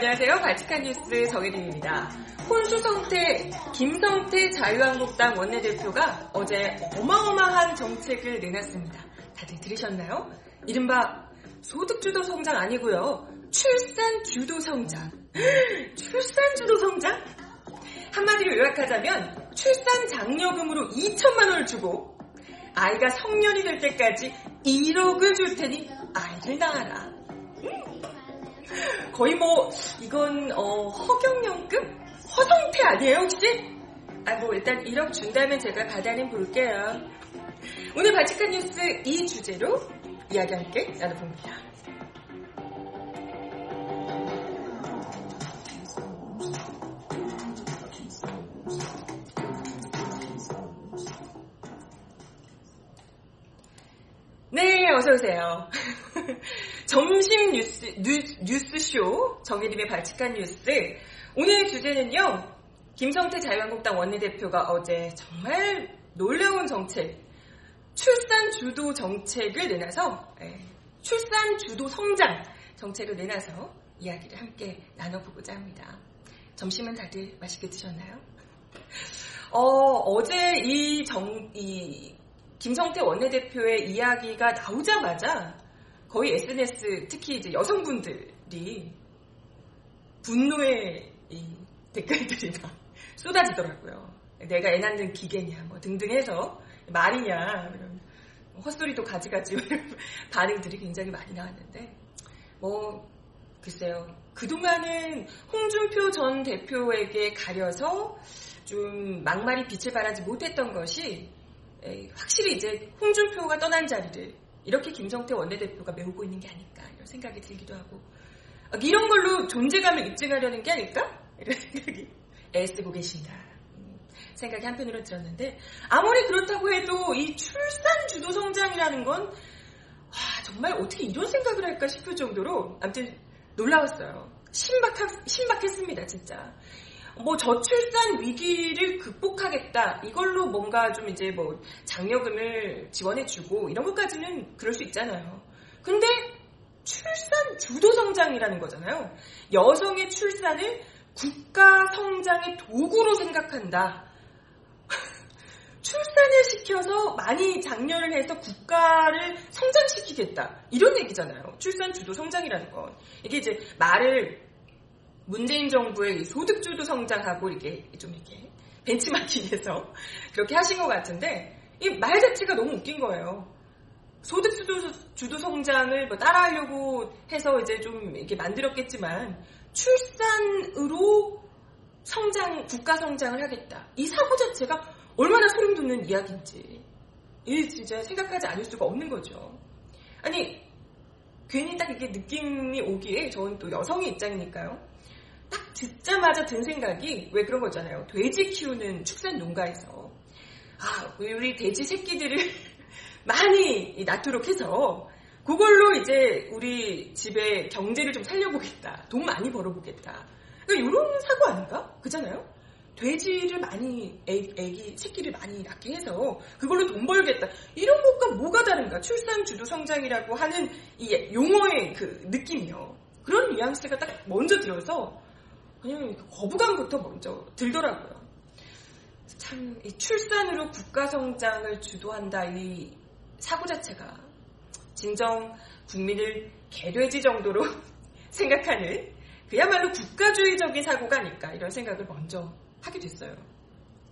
안녕하세요. 발칙한 뉴스 정혜림입니다. 혼수성태 김성태 자유한국당 원내대표가 어제 어마어마한 정책을 내놨습니다. 다들 들으셨나요? 이른바 소득주도 성장 아니고요. 출산주도 성장. 출산주도 성장? 한마디로 요약하자면 출산 장려금으로 2천만 원을 주고 아이가 성년이 될 때까지 1억을 줄 테니 아이를 낳아라. 거의 뭐 이건 어, 허경영급 허성태 아니에요 혹시? 아 뭐 일단 1억 준다면 제가 받아는 볼게요. 오늘 바칙한 뉴스 이 주제로 이야기 함께 나눠봅니다. 네, 어서 오세요. 점심 뉴스, 뉴스, 뉴스 쇼 정혜림의 발칙한 뉴스. 오늘 주제는요. 김성태 자유한국당 원내대표가 어제 정말 놀라운 정책, 출산 주도 정책을 내놔서 예, 출산 주도 성장 정책을 내놔서 이야기를 함께 나눠보고자 합니다. 점심은 다들 맛있게 드셨나요? 어, 어제 이 정, 이 김성태 원내대표의 이야기가 나오자마자 거의 SNS 특히 이제 여성분들이 분노의 이 댓글들이 막 쏟아지더라고요. 내가 애 낳는 기계냐 뭐 등등 해서 말이냐 이런 헛소리도 가지가지 반응들이 굉장히 많이 나왔는데 뭐 글쎄요 그동안은 홍준표 전 대표에게 가려서 좀 막말이 빛을 발하지 못했던 것이 확실히 이제 홍준표가 떠난 자리를 이렇게 김성태 원내대표가 메우고 있는 게 아닐까 이런 생각이 들기도 하고. 아, 이런 걸로 존재감을 입증하려는 게 아닐까? 이런 생각이 애쓰고 계신다. 음, 생각이 한편으로 들었는데. 아무리 그렇다고 해도 이 출산 주도 성장이라는 건 아, 정말 어떻게 이런 생각을 할까 싶을 정도로 아무튼 놀라웠어요. 신박하, 신박했습니다 진짜 뭐 저출산 위기를 극복하겠다 이걸로 뭔가 좀 이제 뭐 장려금을 지원해주고 이런 것까지는 그럴 수 있잖아요. 근데 출산 주도 성장이라는 거잖아요. 여성의 출산을 국가 성장의 도구로 생각한다. 출산을 시켜서 많이 장려를 해서 국가를 성장시키겠다. 이런 얘기잖아요. 출산 주도 성장이라는 건. 이게 이제 말을 문재인 정부의 소득주도 성장하고 이게 좀 이렇게 벤치마킹해서 그렇게 하신 것 같은데 이 말 자체가 너무 웃긴 거예요. 소득주도 주도 성장을 뭐 따라하려고 해서 이제 좀 이렇게 만들었겠지만 출산으로 성장 국가 성장을 하겠다. 이 사고 자체가 얼마나 소름 돋는 이야기인지 이 진짜 생각하지 않을 수가 없는 거죠. 아니 괜히 딱 이게 느낌이 오기에 저는 또 여성의 입장이니까요. 딱 듣자마자 든 생각이 왜 그런 거 있잖아요. 돼지 키우는 축산 농가에서 아 우리 돼지 새끼들을 많이 낳도록 해서 그걸로 이제 우리 집의 경제를 좀 살려보겠다. 돈 많이 벌어보겠다. 그러니까 이런 사고 아닌가? 그잖아요. 돼지를 많이 애, 애기 새끼를 많이 낳게 해서 그걸로 돈 벌겠다. 이런 것과 뭐가 다른가? 출산 주도 성장이라고 하는 이 용어의 그 느낌이요. 그런 뉘앙스가 딱 먼저 들어서 그냥 거부감부터 먼저 들더라고요. 참, 이 출산으로 국가 성장을 주도한다, 이 사고 자체가 진정 국민을 개돼지 정도로 생각하는 그야말로 국가주의적인 사고가 아닐까, 이런 생각을 먼저 하게 됐어요.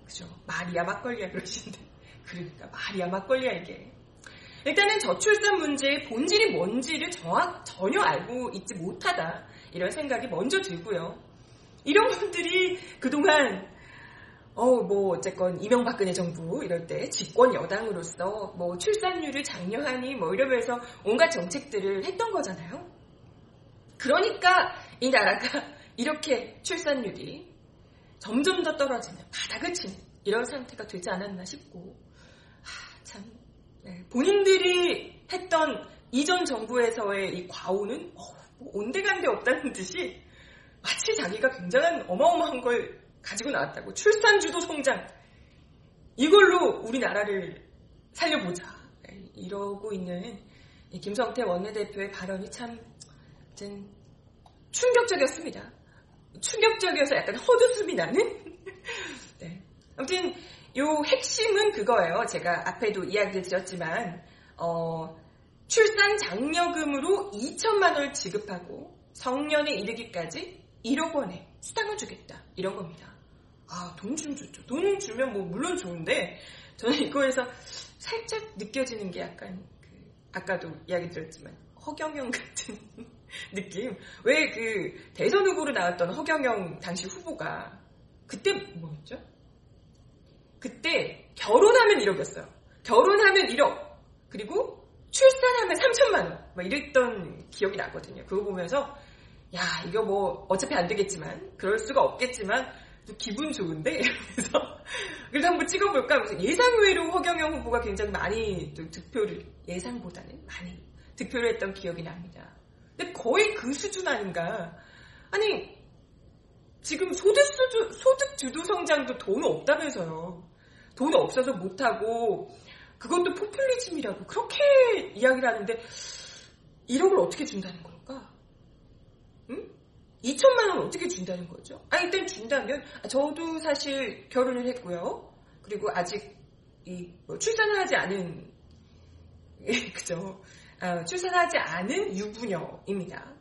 그죠? 말이야 막걸리야 그러시는데. 그러니까 말이야 막걸리야 이게. 일단은 저출산 문제의 본질이 뭔지를 정확, 전혀 알고 있지 못하다. 이런 생각이 먼저 들고요. 이런 분들이 그동안 어, 뭐, 어쨌건, 이명박근혜 정부, 이럴 때, 집권 여당으로서, 뭐, 출산율을 장려하니, 뭐, 이러면서 온갖 정책들을 했던 거잖아요. 그러니까, 이 나라가 이렇게 출산율이 점점 더 떨어지는, 바닥을 치는, 이런 상태가 되지 않았나 싶고, 하, 참, 네, 본인들이 했던 이전 정부에서의 이 과오는, 어, 뭐 온데간데 없다는 듯이, 마치 자기가 굉장한 어마어마한 걸 가지고 나왔다고. 출산주도 성장. 이걸로 우리나라를 살려보자. 이러고 있는 김성태 원내대표의 발언이 참 충격적이었습니다. 충격적이어서 약간 헛웃음이 나는? 네. 아무튼 요 핵심은 그거예요. 제가 앞에도 이야기를 드렸지만 어, 출산 장려금으로 2천만 원을 지급하고 성년에 이르기까지 1억 원의 수당을 주겠다. 이런 겁니다. 아, 돈 주면 좋죠. 돈 주면 뭐 물론 좋은데 저는 이거에서 살짝 느껴지는 게 약간 그 아까도 이야기 드렸지만 허경영 같은 느낌. 왜 그 대선 후보로 나왔던 허경영 당시 후보가 그때 뭐였죠? 그때 결혼하면 1억이었어요. 결혼하면 1억. 그리고 출산하면 3천만 원. 막 이랬던 기억이 나거든요. 그거 보면서 야 이거 뭐 어차피 안 되겠지만 그럴 수가 없겠지만 기분 좋은데 그래서 그래서 한번 찍어볼까 예상외로 허경영 후보가 굉장히 많이 득표를 예상보다는 많이 득표를 했던 기억이 납니다. 근데 거의 그 수준 아닌가? 아니 지금 소득 수주, 소득 주도 성장도 돈 없다면서요. 돈 없어서 못 하고 그것도 포퓰리즘이라고 그렇게 이야기를 하는데 1억을 어떻게 준다는? 응? 2천만 원 어떻게 준다는 거죠? 아 일단 준다면 아, 저도 사실 결혼을 했고요. 그리고 아직 이 뭐 출산을 하지 않은 그죠? 아, 출산하지 않은 유부녀입니다.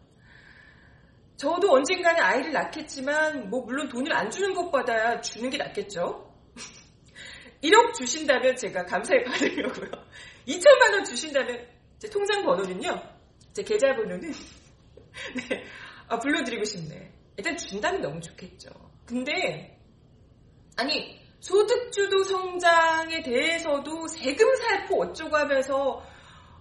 저도 언젠가는 아이를 낳겠지만 뭐 물론 돈을 안 주는 것보다 주는 게 낫겠죠. 1억 주신다면 제가 감사히 받으려고요. 2천만 원 주신다면 제 통장 번호는요. 제 계좌 번호는 네, 아, 불러드리고 싶네. 일단 준다면 너무 좋겠죠. 근데 아니 소득주도 성장에 대해서도 세금 살포 어쩌고 하면서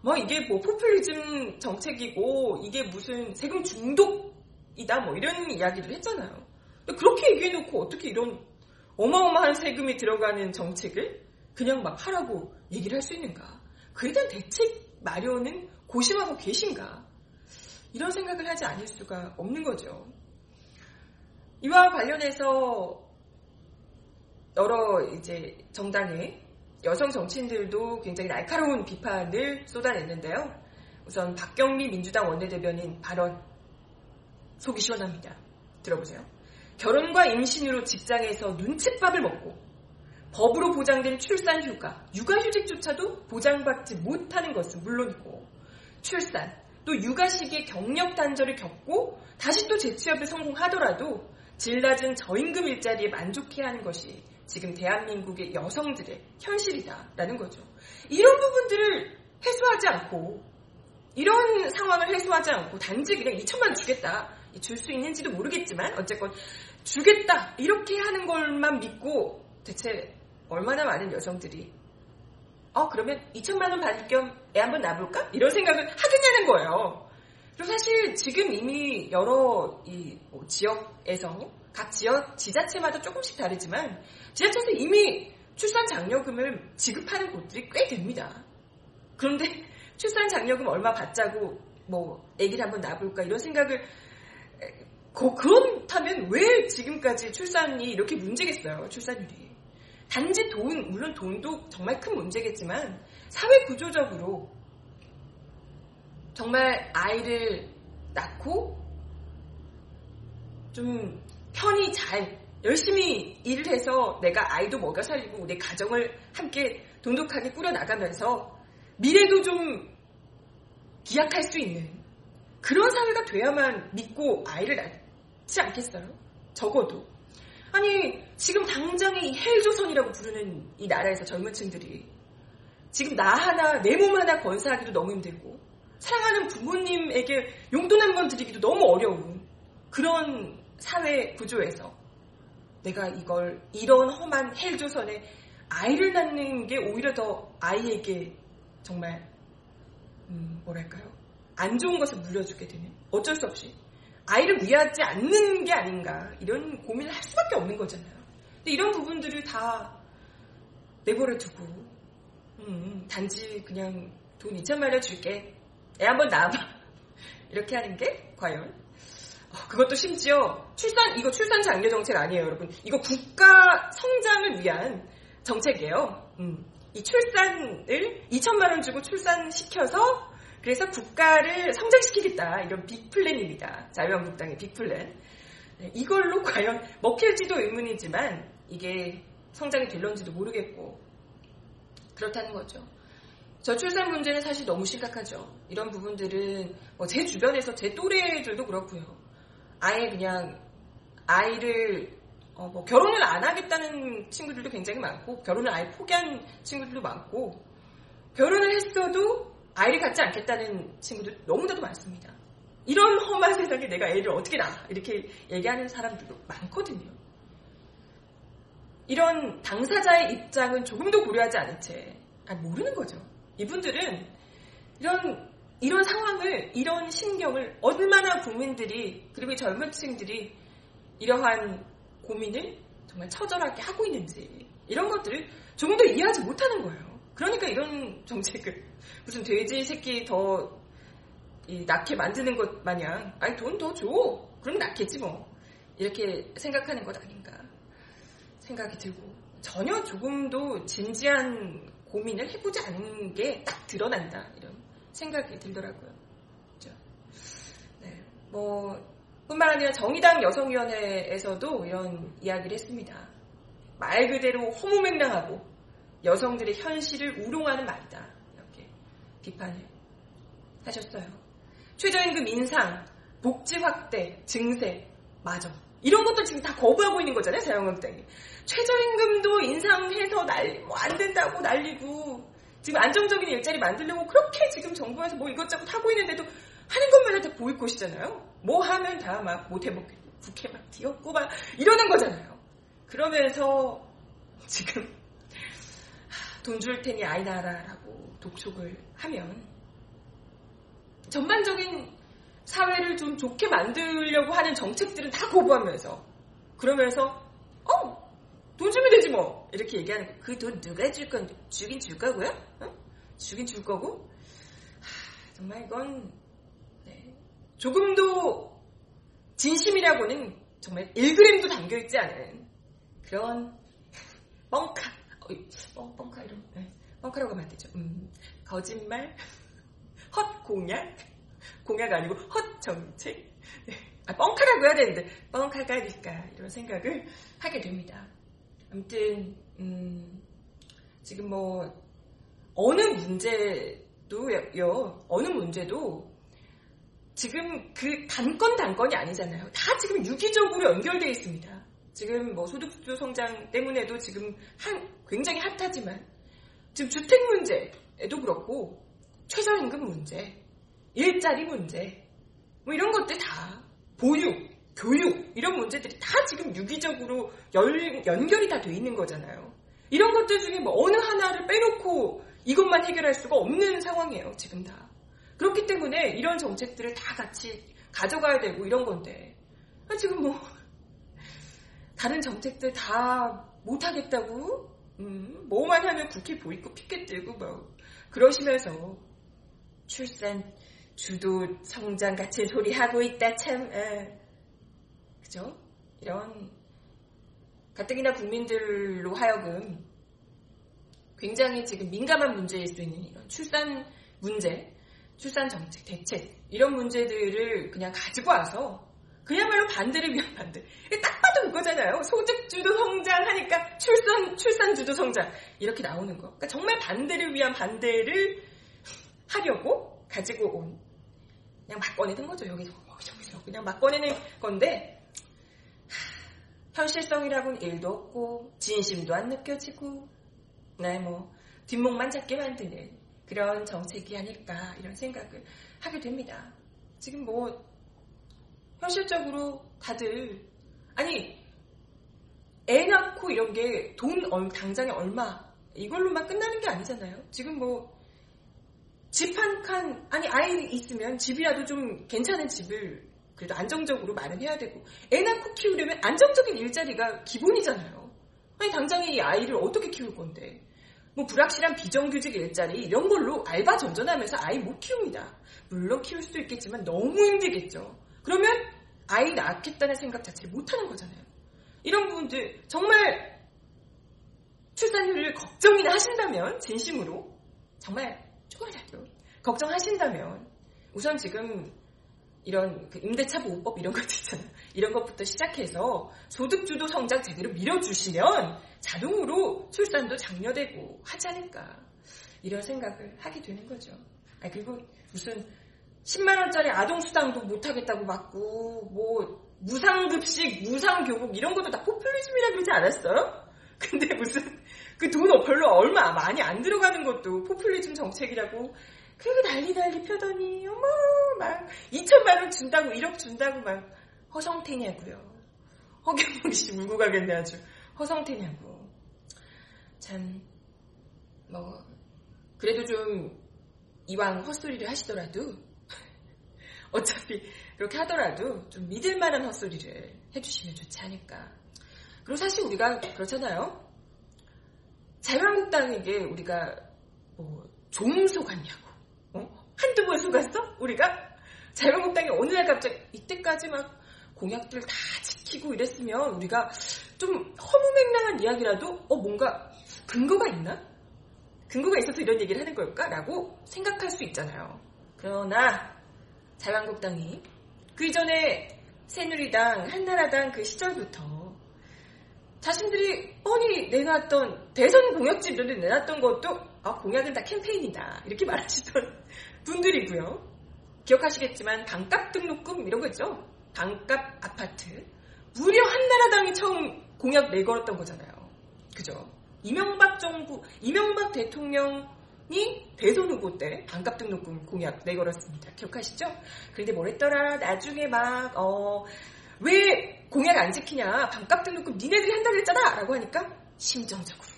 뭐 이게 뭐 포퓰리즘 정책이고 이게 무슨 세금 중독이다 뭐 이런 이야기를 했잖아요. 그렇게 얘기해놓고 어떻게 이런 어마어마한 세금이 들어가는 정책을 그냥 막 하라고 얘기를 할 수 있는가? 그에 대한 대책 마련은 고심하고 계신가? 이런 생각을 하지 않을 수가 없는 거죠. 이와 관련해서 여러 이제 정당의 여성 정치인들도 굉장히 날카로운 비판을 쏟아냈는데요. 우선 박경미 민주당 원내대변인 발언 속이 시원합니다. 들어보세요. 결혼과 임신으로 직장에서 눈칫밥을 먹고 법으로 보장된 출산 휴가, 육아휴직조차도 보장받지 못하는 것은 물론이고 출산, 또 육아 시기에 경력 단절을 겪고 다시 또 재취업에 성공하더라도 질 낮은 저임금 일자리에 만족해야 하는 것이 지금 대한민국의 여성들의 현실이다라는 거죠. 이런 부분들을 해소하지 않고 이런 상황을 해소하지 않고 단지 그냥 2천만 원 주겠다. 줄 수 있는지도 모르겠지만 어쨌건 주겠다 이렇게 하는 것만 믿고 대체 얼마나 많은 여성들이 어 그러면 2천만 원 받을 겸 애 한번 낳아볼까? 이런 생각을 하겠냐는 거예요. 그리고 사실 지금 이미 여러 이뭐 지역에서 각 지역 지자체마다 조금씩 다르지만 지자체에서 이미 출산 장려금을 지급하는 곳들이 꽤 됩니다. 그런데 출산 장려금 얼마 받자고 뭐 아기를 한번 낳아볼까 이런 생각을 그, 그렇다면 왜 지금까지 출산이 이렇게 문제겠어요 출산율이 단지 돈 물론 돈도 정말 큰 문제겠지만 사회 구조적으로 정말 아이를 낳고 좀 편히 잘 열심히 일을 해서 내가 아이도 먹여 살리고 내 가정을 함께 돈독하게 꾸려나가면서 미래도 좀 기약할 수 있는 그런 사회가 돼야만 믿고 아이를 낳지 않겠어요? 적어도. 아니, 지금 당장에 이 헬조선이라고 부르는 이 나라에서 젊은 층들이 지금 나 하나, 내 몸 하나 건사하기도 너무 힘들고 사랑하는 부모님에게 용돈 한 번 드리기도 너무 어려운 그런 사회 구조에서 내가 이걸 이런 험한 헬조선에 아이를 낳는 게 오히려 더 아이에게 정말 음, 뭐랄까요? 안 좋은 것을 물려주게 되는 어쩔 수 없이 아이를 위하지 않는 게 아닌가 이런 고민을 할 수밖에 없는 거잖아요. 근데 이런 부분들을 다 내버려 두고 음, 단지 그냥 돈 2천만 원 줄게 애 한번 낳아봐 이렇게 하는 게 과연 어, 그것도 심지어 출산 이거 출산 장려 정책 아니에요, 여러분. 이거 국가 성장을 위한 정책이에요. 음. 이 출산을 2천만 원 주고 출산시켜서 그래서 국가를 성장시키겠다 이런 빅플랜입니다. 자유한국당의 빅플랜. 네, 이걸로 과연 먹힐지도 의문이지만 이게 성장이 될런지도 모르겠고 그렇다는 거죠. 저출산 문제는 사실 너무 심각하죠. 이런 부분들은 뭐 제 주변에서 제 또래들도 그렇고요. 아예 그냥 아이를 어, 뭐 결혼을 안 하겠다는 친구들도 굉장히 많고 결혼을 아예 포기한 친구들도 많고 결혼을 했어도 아이를 갖지 않겠다는 친구들 너무나도 많습니다. 이런 험한 세상에 내가 애를 어떻게 낳아 이렇게 얘기하는 사람들도 많거든요. 이런 당사자의 입장은 조금도 고려하지 않은 채 아, 모르는 거죠. 이분들은 이런 이런 상황을 이런 신경을 얼마나 국민들이 그리고 젊은 층들이 이러한 고민을 정말 처절하게 하고 있는지 이런 것들을 조금 더 이해하지 못하는 거예요. 그러니까 이런 정책을 무슨 돼지 새끼 더 낳게 만드는 것 마냥 아니 돈 더 줘. 그럼 낳겠지 뭐. 이렇게 생각하는 것 아닌가 생각이 들고 전혀 조금도 진지한 고민을 해보지 않은 게 딱 드러난다 이런 생각이 들더라고요. 그렇죠? 네, 뭐 뿐만 아니라 정의당 여성위원회에서도 이런 이야기를 했습니다. 말 그대로 허무맹랑하고 여성들의 현실을 우롱하는 말이다. 이렇게 비판을 하셨어요. 최저임금 인상, 복지 확대, 증세, 마저 이런 것도 지금 다 거부하고 있는 거잖아요, 자유한국당이. 최저임금도 인상해서 날, 뭐안 된다고 날리고, 지금 안정적인 일자리 만들려고 그렇게 지금 정부에서 뭐 이것저것 하고 있는데도 하는 것마다 다 보일 것이잖아요. 뭐 하면 다 막 못해먹겠고, 국회 막 뒤엎고 막 이러는 거잖아요. 그러면서 지금 돈 줄 테니 아이 낳아라라고 독촉을 하면 전반적인 사회를 좀 좋게 만들려고 하는 정책들은 다 거부하면서 그러면서 어 돈 주면 되지 뭐 이렇게 얘기하는 그돈 누가 줄 건데 주긴 줄 거고요 어? 주긴 줄 거고 하, 정말 이건 네. 조금도 진심이라고는 정말 1g도 담겨있지 않은 그런 뻥카 어, 뻥카 이런 네. 뻥카라고 하면 안 되죠 음, 거짓말 헛공약 공약 아니고 헛정책 네. 아, 뻥카라고 해야 되는데 뻥카가니까 이런 생각을 하게 됩니다. 아무튼 음, 지금 뭐 어느 문제도요 어느 문제도 지금 그 단건 단건이 아니잖아요. 다 지금 유기적으로 연결되어 있습니다. 지금 뭐 소득주도 성장 때문에도 지금 한, 굉장히 핫하지만 지금 주택 문제에도 그렇고 최저임금 문제 일자리 문제, 뭐 이런 것들 다 보육, 교육 이런 문제들이 다 지금 유기적으로 열, 연결이 다 돼 있는 거잖아요. 이런 것들 중에 뭐 어느 하나를 빼놓고 이것만 해결할 수가 없는 상황이에요. 지금 다. 그렇기 때문에 이런 정책들을 다 같이 가져가야 되고 이런 건데 아, 지금 뭐 다른 정책들 다 못하겠다고 음, 뭐만 하면 국회 보이고 피켓 들고 뭐 그러시면서 출산 주도 성장 같은 소리 하고 있다 참 에. 그죠? 이런 가뜩이나 국민들로 하여금 굉장히 지금 민감한 문제일 수 있는 이런 출산 문제, 출산 정책, 대책 이런 문제들을 그냥 가지고 와서 그야말로 반대를 위한 반대. 딱 봐도 그거잖아요. 소득 주도 성장하니까 출산 출산 주도 성장 이렇게 나오는 거. 그러니까 정말 반대를 위한 반대를 하려고 가지고 온 그냥 막 꺼내는 거죠. 여기서 여기저기서 그냥 막 꺼내는 건데 하, 현실성이라고는 일도 없고 진심도 안 느껴지고 네, 뭐 뒷목만 잡게 만드는 그런 정책이 아닐까 이런 생각을 하게 됩니다. 지금 뭐 현실적으로 다들 아니 애 낳고 이런 게 돈 당장에 얼마 이걸로만 끝나는 게 아니잖아요. 지금 뭐 집 한 칸 아니 아이 있으면 집이라도 좀 괜찮은 집을 그래도 안정적으로 마련해야 되고 애 낳고 키우려면 안정적인 일자리가 기본이잖아요. 아니 당장에 이 아이를 어떻게 키울 건데 뭐 불확실한 비정규직 일자리 이런 걸로 알바 전전하면서 아이 못 키웁니다. 물론 키울 수도 있겠지만 너무 힘들겠죠. 그러면 아이 낳겠다는 생각 자체를 못하는 거잖아요. 이런 부분들 정말 출산율을 걱정이나 하신다면 진심으로 정말 조금이라도 걱정하신다면 우선 지금 이런 그 임대차 보호법 이런 것도 있잖아요. 이런 것부터 시작해서 소득주도 성장 제대로 밀어주시면 자동으로 출산도 장려되고 하지 않을까 이런 생각을 하게 되는 거죠. 아 그리고 무슨 10만 원짜리 아동 수당도 못 하겠다고 맞고 뭐 무상급식, 무상교복 이런 것도 다 포퓰리즘이라 그러지 않았어요? 근데 무슨 그 돈 별로 얼마 많이 안 들어가는 것도 포퓰리즘 정책이라고 그 난리 난리 펴더니 어머 막 2천만 원 준다고 1억 준다고 막 허성태냐고요. 허경영 씨 울고 가겠네 아주 허성태냐고. 참 뭐 그래도 좀 이왕 헛소리를 하시더라도 어차피 그렇게 하더라도 좀 믿을 만한 헛소리를 해주시면 좋지 않을까. 그리고 사실 우리가 그렇잖아요. 자유한국당에게 우리가 뭐 좀 속았냐고. 어? 한두 번 속았어? 우리가? 자유한국당이 어느 날 갑자기 이때까지 막 공약들 다 지키고 이랬으면 우리가 좀 허무맹랑한 이야기라도 어 뭔가 근거가 있나? 근거가 있어서 이런 얘기를 하는 걸까? 라고 생각할 수 있잖아요. 그러나 자유한국당이 그 이전에 새누리당, 한나라당 그 시절부터 자신들이 뻔히 내놨던 대선 공약집들을 내놨던 것도 아 공약은 다 캠페인이다 이렇게 말하시던 분들이고요. 기억하시겠지만 반값 등록금 이런 거 있죠. 반값 아파트 무려 한나라당이 처음 공약 내걸었던 거잖아요. 그죠? 이명박 정부, 이명박 대통령 이 대선 후보 때 반값 등록금 공약 내걸었습니다. 기억하시죠? 그런데 뭐랬더라? 나중에 막, 어, 왜 공약 안 지키냐? 반값 등록금 니네들이 한다고 했잖아! 라고 하니까 심정적으로.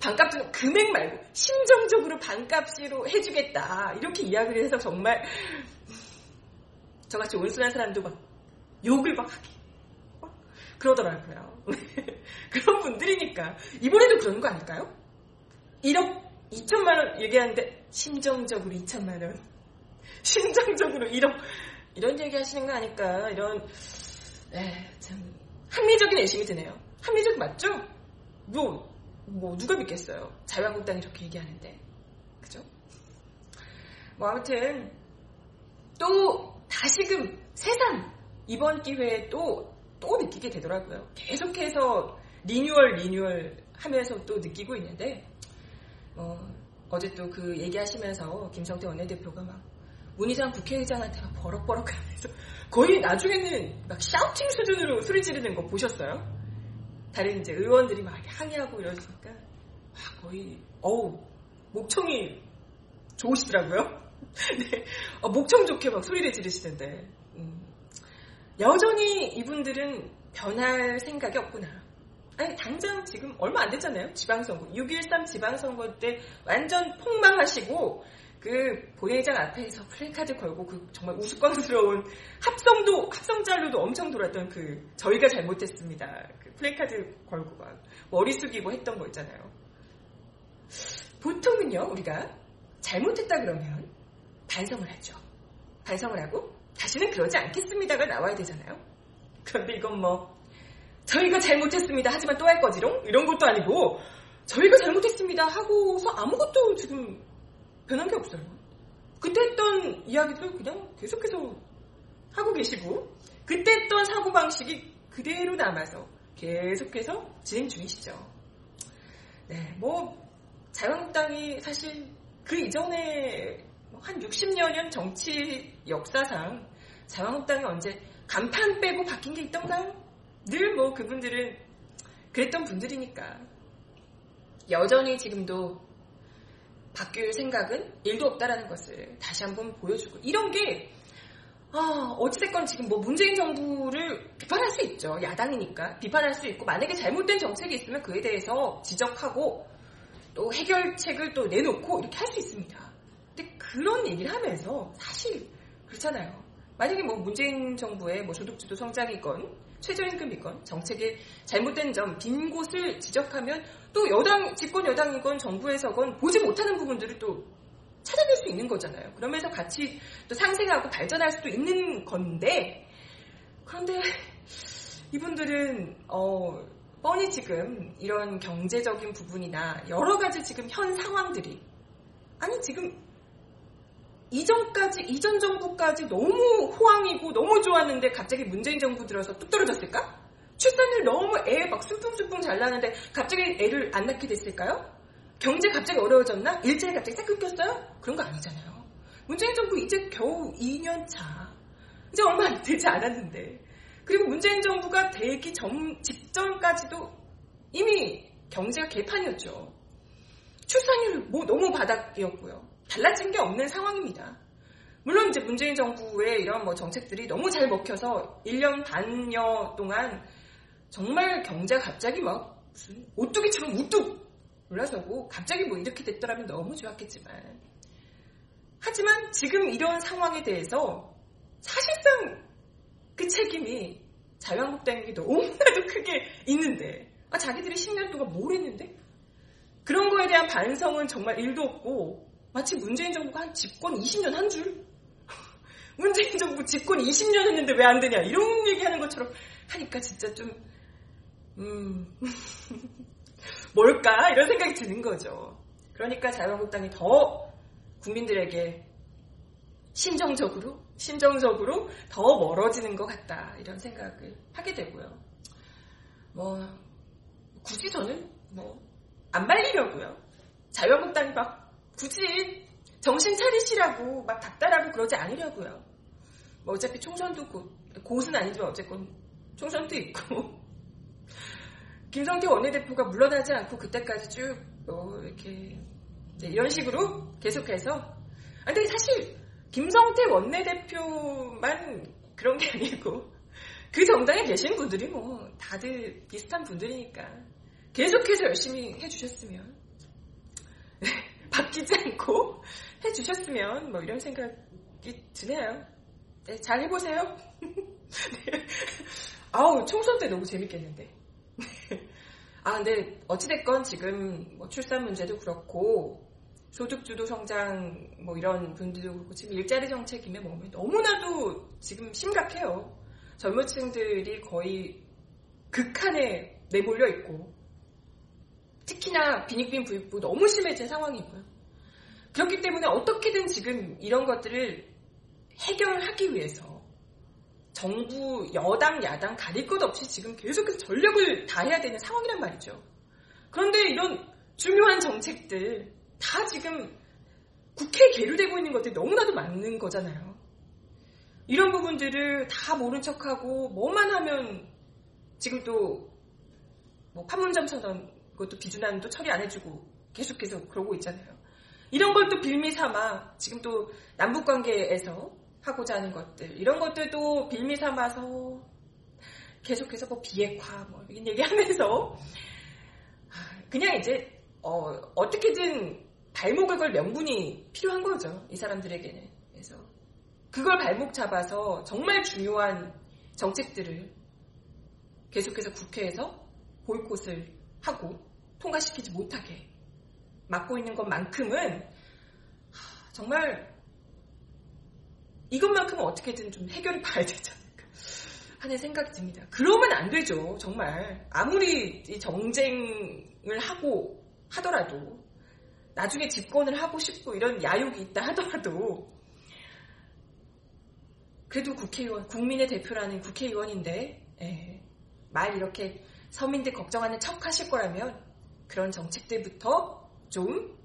반값 등록 금액 말고 심정적으로 반값으로 해주겠다. 이렇게 이야기를 해서 정말 저같이 온순한 사람도 막 욕을 막 하기. 그러더라고요. 그런 분들이니까. 이번에도 그런 거 아닐까요? 1억 2천만 원 얘기하는데 심정적으로 2천만 원. 심정적으로 1억. 이런 얘기 하시는 거 아닐까. 이런, 에, 참, 합리적인 의심이 드네요. 합리적 맞죠? 뭐, 뭐, 누가 믿겠어요. 자유한국당이 이렇게 얘기하는데. 그죠? 뭐, 아무튼, 또, 다시금, 새삼, 이번 기회에 또, 또 느끼게 되더라고요. 계속해서 renewal, renewal 하면서 또 느끼고 있는데, 어, 어제 또 그 얘기하시면서 김성태 원내대표가 막 문희상 국회의장한테 막 버럭버럭 하면서 거의 나중에는 막 shouting 수준으로 소리 지르는 거 보셨어요? 다른 이제 의원들이 막 항의하고 이러시니까 와, 거의 어우 목청이 좋으시더라고요. 네, 어, 목청 좋게 막 소리를 지르시던데 음, 여전히 이분들은 변할 생각이 없구나. 아니 당장 지금 얼마 안 됐잖아요. 지방선거 6.13 지방선거 때 완전 폭망하시고 그 본회의장 앞에서 플래카드 걸고 그 정말 우스꽝스러운 합성도 합성짤로도 엄청 돌았던 그 저희가 잘못했습니다. 그 플래카드 걸고 막 머리 숙이고 했던 거 있잖아요. 보통은요 우리가 잘못했다 그러면 반성을 하죠. 반성을 하고 다시는 그러지 않겠습니다가 나와야 되잖아요. 그런데 이건 뭐 저희가 잘못했습니다 하지만 또 할 거지롱 이런 것도 아니고 저희가 잘못했습니다 하고서 아무것도 지금 변한 게 없어요. 그때 했던 이야기도 그냥 계속해서 하고 계시고 그때 했던 사고방식이 그대로 남아서 계속해서 진행 중이시죠. 네, 뭐 자유한국당이 사실 그 이전에 한 60여 년 정치 역사상 자유한국당이 언제 간판 빼고 바뀐 게 있던가요? 늘 뭐 그분들은 그랬던 분들이니까 여전히 지금도 바뀔 생각은 일도 없다라는 것을 다시 한번 보여주고 이런 게 아, 어찌됐건 지금 뭐 문재인 정부를 비판할 수 있죠. 야당이니까. 비판할 수 있고, 만약에 잘못된 정책이 있으면 그에 대해서 지적하고, 또 해결책을 또 내놓고, 이렇게 할 수 있습니다. 근데 그런 얘기를 하면서, 사실, 그렇잖아요. 만약에 뭐 문재인 정부의 뭐 소득주도 성장이건, 최저임금 이건, 정책의 잘못된 점, 빈 곳을 지적하면, 또 여당, 집권 여당이건 정부에서건 보지 못하는 부분들을 또 찾아낼 수 있는 거잖아요. 그러면서 같이 또 상생하고 발전할 수도 있는 건데 그런데 이분들은 어, 뻔히 지금 이런 경제적인 부분이나 여러 가지 지금 현 상황들이 아니 지금 이전까지 이전 정부까지 너무 호황이고 너무 좋았는데 갑자기 문재인 정부 들어서 뚝 떨어졌을까? 출산율 너무 애막 숭숭숭숭 잘 나는데 갑자기 애를 안 낳게 됐을까요? 경제 갑자기 어려워졌나? 일자리 갑자기 싹 끊겼어요? 그런 거 아니잖아요. 문재인 정부 이제 겨우 2년 차. 이제 얼마 되지 않았는데. 그리고 문재인 정부가 되기 전, 직전까지도 이미 경제가 개판이었죠. 출산율 뭐 너무 바닥이었고요. 달라진 게 없는 상황입니다. 물론 이제 문재인 정부의 이런 뭐 정책들이 너무 잘 먹혀서 1년 반여 동안 정말 경제가 갑자기 막 무슨 오뚜기처럼 우뚝 올라서고 갑자기 뭐 이렇게 됐더라면 너무 좋았겠지만 하지만 지금 이런 상황에 대해서 사실상 그 책임이 자유한국당에게 너무나도 크게 있는데 아, 자기들이 10년 동안 뭘 했는데 그런 거에 대한 반성은 정말 일도 없고 마치 문재인 정부가 한 집권 20년 한 줄? 문재인 정부 집권 20년 했는데 왜 안 되냐 이런 얘기하는 것처럼 하니까 진짜 좀 음... 뭘까 이런 생각이 드는 거죠. 그러니까 자유한국당이 더 국민들에게 심정적으로 심정적으로 더 멀어지는 것 같다 이런 생각을 하게 되고요. 뭐 굳이 저는 뭐 안 말리려고요. 자유한국당이 막 굳이 정신 차리시라고 막 닥달하고 그러지 않으려고요. 뭐 어차피 총선도 곧 곧은 아니지만 어쨌건 총선도 있고. 김성태 원내대표가 물러나지 않고 그때까지 쭉 뭐 이렇게 네, 이런 식으로 계속해서. 근데 사실 김성태 원내대표만 그런 게 아니고 그 정당에 계신 분들이 뭐 다들 비슷한 분들이니까 계속해서 열심히 해주셨으면 바뀌지 않고 해주셨으면 뭐 이런 생각이 드네요. 네, 잘 해보세요. 네. 아우 총선 때 너무 재밌겠는데. 아 근데 어찌됐건 지금 뭐 출산 문제도 그렇고 소득주도 성장 뭐 이런 분들도 그렇고 지금 일자리 정책임에 뭐 너무나도 지금 심각해요. 젊은 층들이 거의 극한에 내몰려 있고 특히나 빈익빈 부익부 너무 심해진 상황이고요. 그렇기 때문에 어떻게든 지금 이런 것들을 해결하기 위해서 정부, 여당, 야당 가릴 것 없이 지금 계속해서 전력을 다해야 되는 상황이란 말이죠. 그런데 이런 중요한 정책들 다 지금 국회에 계류되고 있는 것들이 너무나도 많은 거잖아요. 이런 부분들을 다 모른 척하고 뭐만 하면 지금 또 뭐 판문점 선언 그것도 비준안도 처리 안 해주고 계속해서 그러고 있잖아요. 이런 걸 또 빌미 삼아 지금 또 남북 관계에서 하고자 하는 것들 이런 것들도 빌미 삼아서 계속해서 뭐 비핵화 뭐 이런 얘기하면서 그냥 이제 어, 어떻게든 발목을 걸 명분이 필요한 거죠 이 사람들에게는. 그래서 그걸 발목 잡아서 정말 중요한 정책들을 계속해서 국회에서 보이콧을 하고 통과시키지 못하게 막고 있는 것만큼은 정말 이것만큼은 어떻게든 좀 해결이 봐야 되지 않을까 하는 생각이 듭니다. 그러면 안 되죠. 정말 아무리 정쟁을 하고 하더라도 나중에 집권을 하고 싶고 이런 야욕이 있다 하더라도 그래도 국회의원, 국민의 대표라는 국회의원인데 예, 말 이렇게 서민들 걱정하는 척 하실 거라면 그런 정책들부터 좀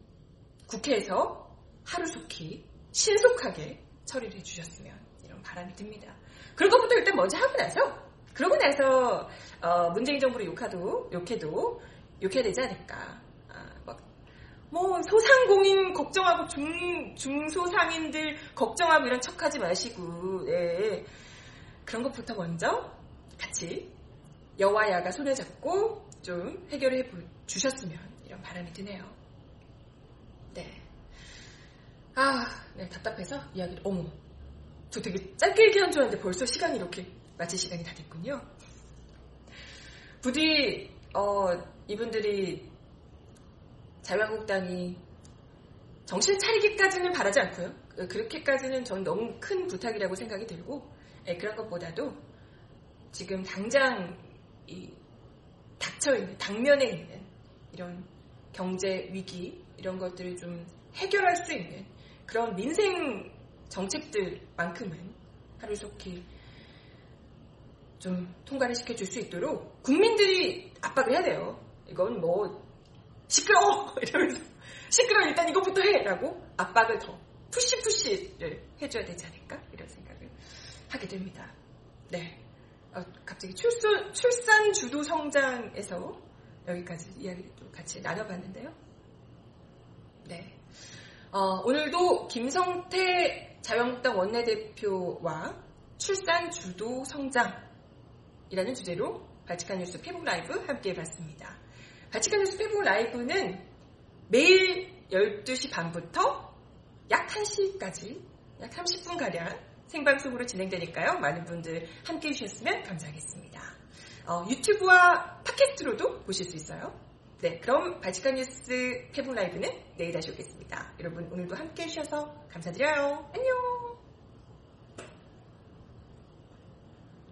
국회에서 하루속히 신속하게 처리를 해주셨으면 이런 바람이 듭니다. 그런 것부터 일단 먼저 하고 나서 그러고 나서 어, 문재인 정부를 욕하도 욕해도 욕해야 되지 않을까. 아, 막, 뭐 소상공인 걱정하고 중 중소상인들 걱정하고 이런 척하지 마시고 네. 그런 것부터 먼저 같이 여와 야가 손을 잡고 좀 해결해 주셨으면 이런 바람이 드네요. 네. 아, 네, 답답해서 이야기를, 어머. 저 되게 짧게 얘기한 줄 알았는데 벌써 시간이 이렇게 마칠 시간이 다 됐군요. 부디, 어, 이분들이 자유한국당이 정신 차리기까지는 바라지 않고요. 그렇게까지는 전 너무 큰 부탁이라고 생각이 들고, 네, 그런 것보다도 지금 당장 이 닥쳐 있는 당면에 있는 이런 경제 위기 이런 것들을 좀 해결할 수 있는 그런 민생 정책들만큼은 하루속히 좀 통과를 시켜줄 수 있도록 국민들이 압박을 해야 돼요. 이건 뭐 시끄러워 이러면서 시끄러워 일단 이것부터 해라고 압박을 더 푸시 푸시를 해줘야 되지 않을까 이런 생각을 하게 됩니다. 네, 어, 갑자기 출산 출산 주도 성장에서 여기까지 이야기를 또 같이 나눠봤는데요. 네, 어, 오늘도 김성태 자유한국당 원내대표와 출산 주도 성장이라는 주제로 발칙한 뉴스 페북 라이브 함께 해봤습니다. 발칙한 뉴스 페북 라이브는 매일 12시 반부터 약 1시까지 약 30분가량 생방송으로 진행되니까요. 많은 분들 함께 해주셨으면 감사하겠습니다. 어, 유튜브와 팟캐스트로도 보실 수 있어요. 네, 그럼 발칙한 뉴스 페북 라이브는 내일 다시 오겠습니다. 여러분 오늘도 함께 해주셔서 감사드려요. 안녕!